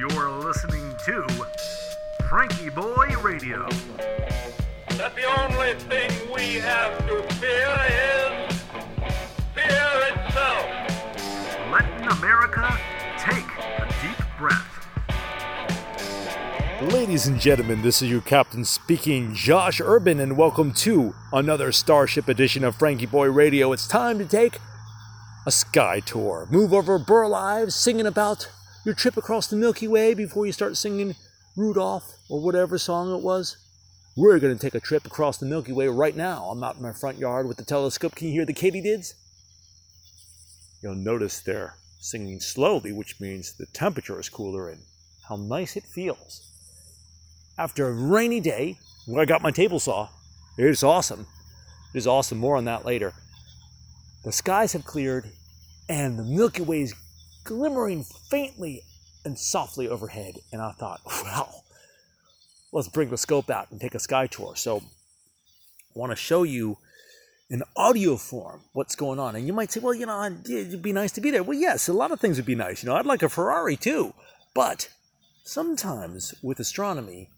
You're listening to FrankieBoi Radio. that the only thing we have to fear is fear itself. Letting America take a deep breath. Ladies and gentlemen, this is your captain speaking, Josh Urban, and welcome to another Starship edition of FrankieBoi Radio. It's time to take a sky tour. Move over Burl Ives, singing about your trip across the Milky Way before you start singing Rudolph or whatever song it was. We're going to take a trip across the Milky Way right now. I'm out in my front yard with the telescope. Can you hear the katydids? You'll notice they're singing slowly, which means the temperature is cooler and how nice it feels after a rainy day where I got my table saw. It's awesome. It is awesome. More on that later. The skies have cleared and the Milky Way is glimmering faintly and softly overhead. And I thought, well, let's bring the scope out and take a sky tour. So I want to show you in audio form what's going on. And you might say, well, you know, it'd be nice to be there. Well, yes, a lot of things would be nice. You know, I'd like a Ferrari too. But sometimes with astronomy,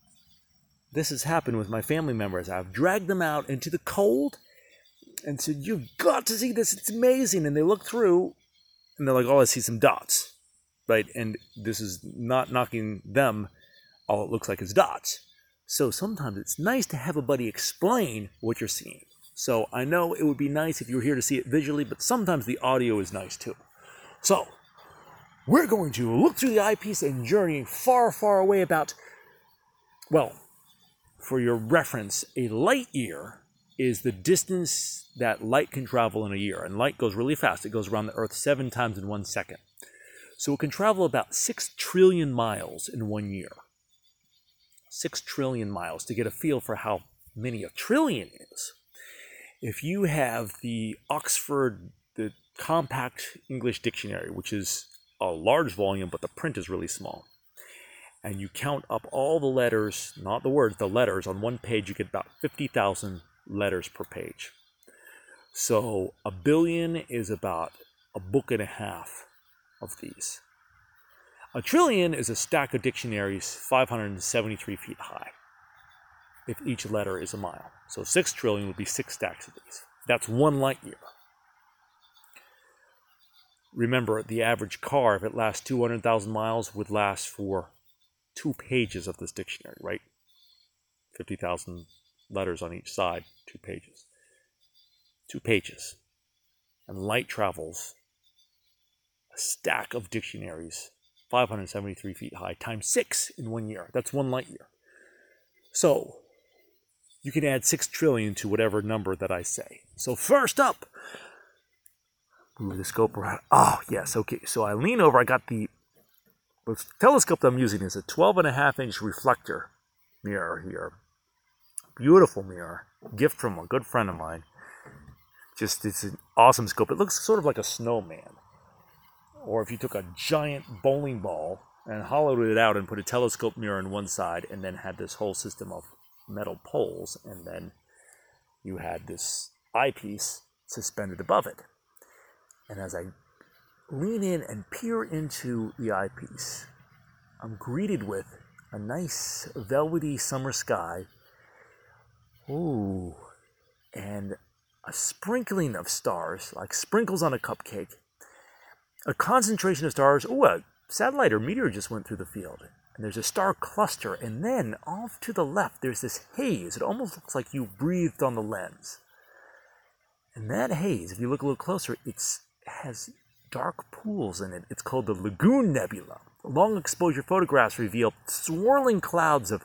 this has happened with my family members. I've dragged them out into the cold and said, You've got to see this. It's amazing. And they look through and they're like, Oh, I see some dots. Right? And this is not knocking them. All it looks like is dots. So sometimes it's nice to have a buddy explain what you're seeing. So I know it would be nice if you were here to see it visually, but sometimes the audio is nice too. So we're going to look through the eyepiece and journey far, far away about, well, for your reference, a light year is the distance that light can travel in a year. And light goes really fast, it goes around the Earth seven times in one second. So it can travel about six trillion miles in one year. Six trillion miles to get a feel for how many a trillion is. If you have the Oxford, the Compact English Dictionary, which is a large volume, but the print is really small and you count up all the letters, not the words, the letters on one page, you get about 50,000 letters per page. So a billion is about a book and a half of these. A trillion is a stack of dictionaries 573 feet high, if each letter is a mile. So 6 trillion would be six stacks of these. That's one light year. Remember, the average car, if it lasts 200,000 miles, would last for two pages of this dictionary, right? 50,000 letters on each side, two pages. Two pages. And light travels a stack of dictionaries, 573 feet high, times six in one year. That's one light year. So, you can add six trillion to whatever number that I say. So, first up, move the scope around. Oh, yes, okay. So I lean over, I got the the telescope that I'm using is a 12 and a half inch reflector mirror here. Beautiful mirror. Gift from a good friend of mine. Just, it's an awesome scope. It looks sort of like a snowman. Or if you took a giant bowling ball and hollowed it out and put a telescope mirror on one side and then had this whole system of metal poles and then you had this eyepiece suspended above it. And as I lean in and peer into the eyepiece, I'm greeted with a nice velvety summer sky. Ooh, and a sprinkling of stars, like sprinkles on a cupcake. A concentration of stars. Ooh, a satellite or meteor just went through the field. And there's a star cluster. And then off to the left, there's this haze. It almost looks like you breathed on the lens. And that haze, if you look a little closer, it has dark pools in it. It's called the Lagoon Nebula. Long exposure photographs reveal swirling clouds of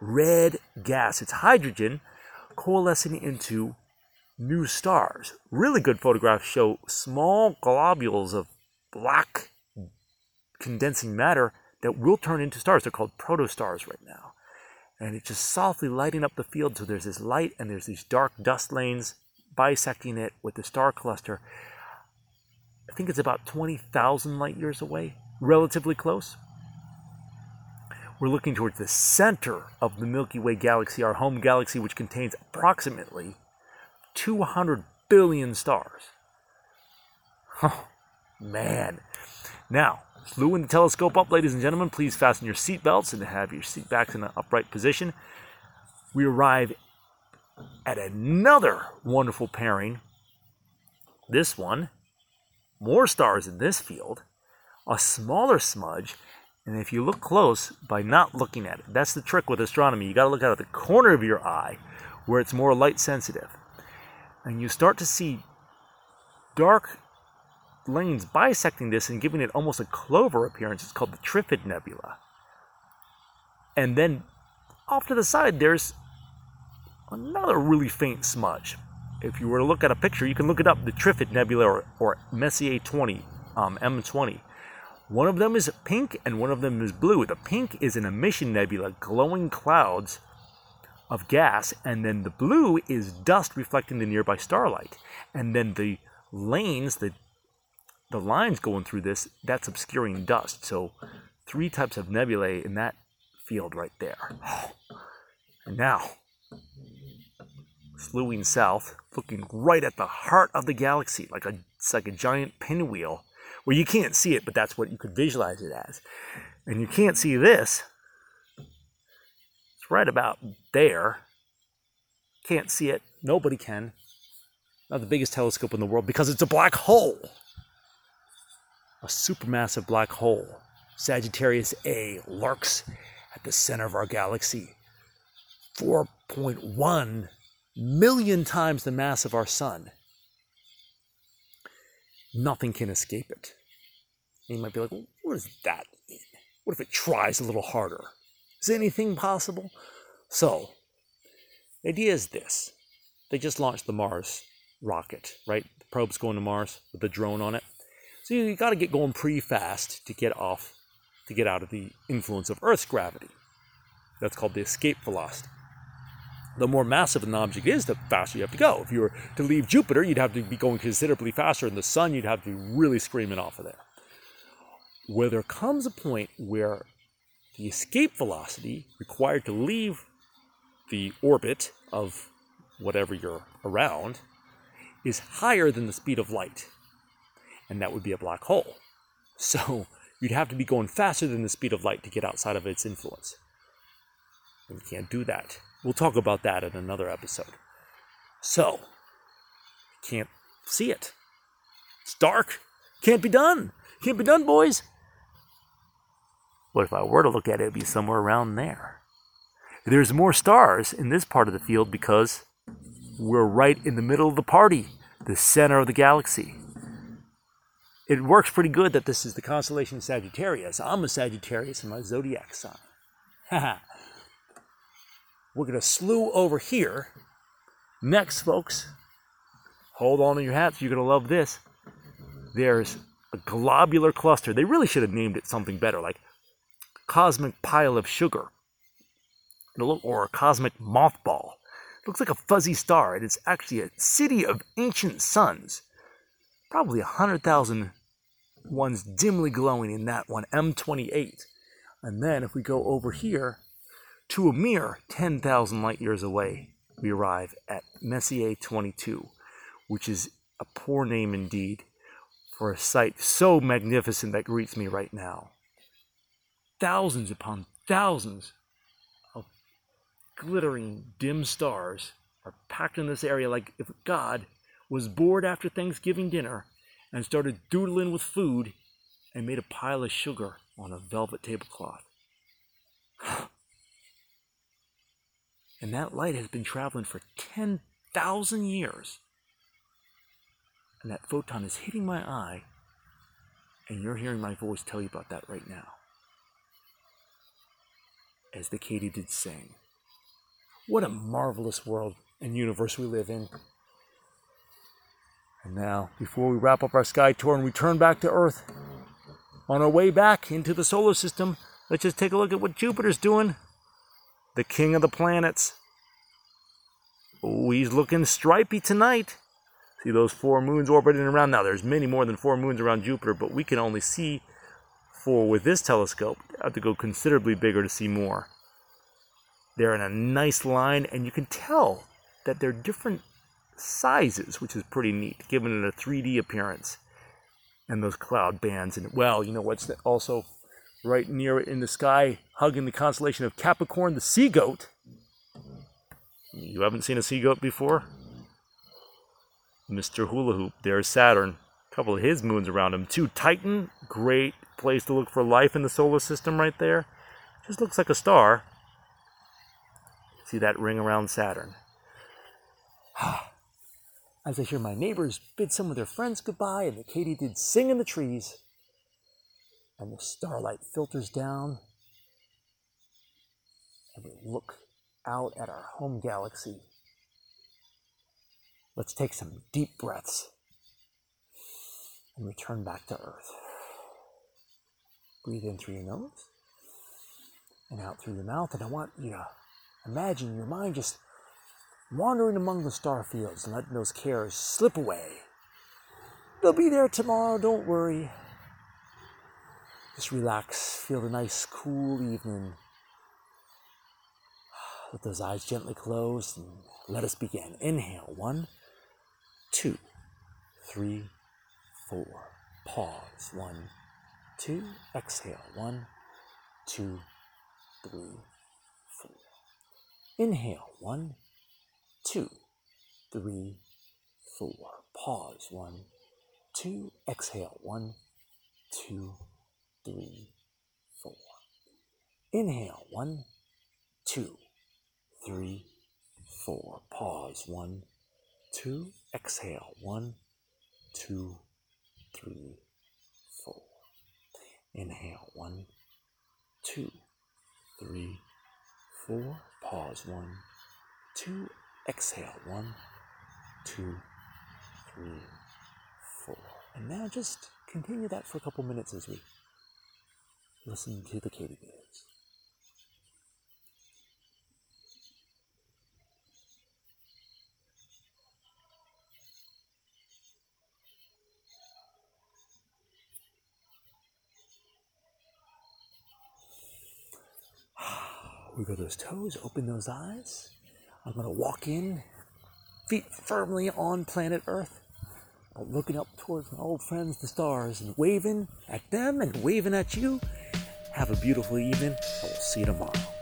red gas. It's hydrogen coalescing into new stars. Really good photographs show small globules of black condensing matter that will turn into stars. They're called protostars right now. And it's just softly lighting up the field. So there's this light and there's these dark dust lanes bisecting it with the star cluster. I think it's about 20,000 light years away, relatively close. We're looking towards the center of the Milky Way galaxy, our home galaxy, which contains approximately 200 billion stars. Oh, man. Now, slewing the telescope up, ladies and gentlemen, please fasten your seatbelts and have your seat backs in an upright position. We arrive at another wonderful pairing. This one, more stars in this field, a smaller smudge, and if you look close by not looking at it, that's the trick with astronomy. You got to look out of the corner of your eye where it's more light sensitive. And you start to see dark lanes bisecting this and giving it almost a clover appearance. It's called the Trifid Nebula. And then off to the side, there's another really faint smudge. If you were to look at a picture, you can look it up the Trifid Nebula or, or Messier 20, um, M20. One of them is pink and one of them is blue. The pink is an emission nebula, glowing clouds of gas, and then the blue is dust reflecting the nearby starlight. And then the lanes, the the lines going through this, that's obscuring dust. So three types of nebulae in that field right there. And now, slewing south, looking right at the heart of the galaxy, like a it's like a giant pinwheel where you can't see it, but that's what you could visualize it as. And you can't see this. It's right about there. Can't see it. Nobody can. Not the biggest telescope in the world because it's a black hole. A supermassive black hole. Sagittarius A lurks at the center of our galaxy. 4.1 million times the mass of our sun. Nothing can escape it. And you might be like, well, what does that mean? What if it tries a little harder? Is anything possible? So, the idea is this they just launched the Mars rocket, right? The probe's going to Mars with the drone on it. So you, you got to get going pretty fast to get off, to get out of the influence of Earth's gravity. That's called the escape velocity the more massive an object is, the faster you have to go. If you were to leave Jupiter, you'd have to be going considerably faster, and the sun, you'd have to be really screaming off of there. Where there comes a point where the escape velocity required to leave the orbit of whatever you're around is higher than the speed of light, and that would be a black hole. So you'd have to be going faster than the speed of light to get outside of its influence. And you can't do that. We'll talk about that in another episode. So, can't see it. It's dark. Can't be done. Can't be done, boys. What if I were to look at it, it'd be somewhere around there. There's more stars in this part of the field because we're right in the middle of the party, the center of the galaxy. It works pretty good that this is the constellation Sagittarius. I'm a Sagittarius in my zodiac sign. We're going to slew over here. Next, folks, hold on to your hats. You're going to love this. There's a globular cluster. They really should have named it something better, like cosmic pile of sugar, or a cosmic mothball. It looks like a fuzzy star, and it's actually a city of ancient suns. Probably a hundred thousand ones dimly glowing in that one, M28. And then if we go over here, to a mere 10,000 light years away, we arrive at Messier 22, which is a poor name indeed for a sight so magnificent that greets me right now. Thousands upon thousands of glittering dim stars are packed in this area like if God was bored after Thanksgiving dinner and started doodling with food and made a pile of sugar on a velvet tablecloth. And that light has been traveling for 10,000 years. And that photon is hitting my eye, and you're hearing my voice tell you about that right now. As the katydids sing. What a marvelous world and universe we live in. And now, before we wrap up our sky tour and return back to Earth, on our way back into the solar system, let's just take a look at what Jupiter's doing the king of the planets. Oh, he's looking stripy tonight. See those four moons orbiting around? Now, there's many more than four moons around Jupiter, but we can only see four with this telescope. You have to go considerably bigger to see more. They're in a nice line, and you can tell that they're different sizes, which is pretty neat, giving it a 3D appearance. and those cloud bands. And well, you know what's also right near it in the sky, hugging the constellation of Capricorn, the sea goat. You haven't seen a sea goat before? Mr. Hula Hoop, there's Saturn. A couple of his moons around him. Two Titan, great place to look for life in the solar system right there. Just looks like a star. See that ring around Saturn. As I hear my neighbors bid some of their friends goodbye and the katydids sing in the trees, and the starlight filters down, and we look out at our home galaxy. Let's take some deep breaths and return back to Earth. Breathe in through your nose and out through your mouth, and I want you to imagine your mind just wandering among the star fields and letting those cares slip away. They'll be there tomorrow, don't worry. Just relax, feel the nice, cool evening. Let those eyes gently close and let us begin. Inhale, one, two, three, four. Pause, one, two. Exhale, one, two, three, four. Inhale, one, two, three, four. Pause, one, two. Exhale, one, two, three, four. Inhale, one, two, three, four. Pause, one, two. Exhale, one, two, three, four. Inhale, one, two, three, four. Pause, one, two. Exhale, one, two, three, four. And now just continue that for a couple minutes as we listen to the katydids. Wiggle those toes, open those eyes. I'm going to walk in, feet firmly on planet Earth, looking up towards my old friends, the stars, and waving at them and waving at you. Have a beautiful evening. I will see you tomorrow.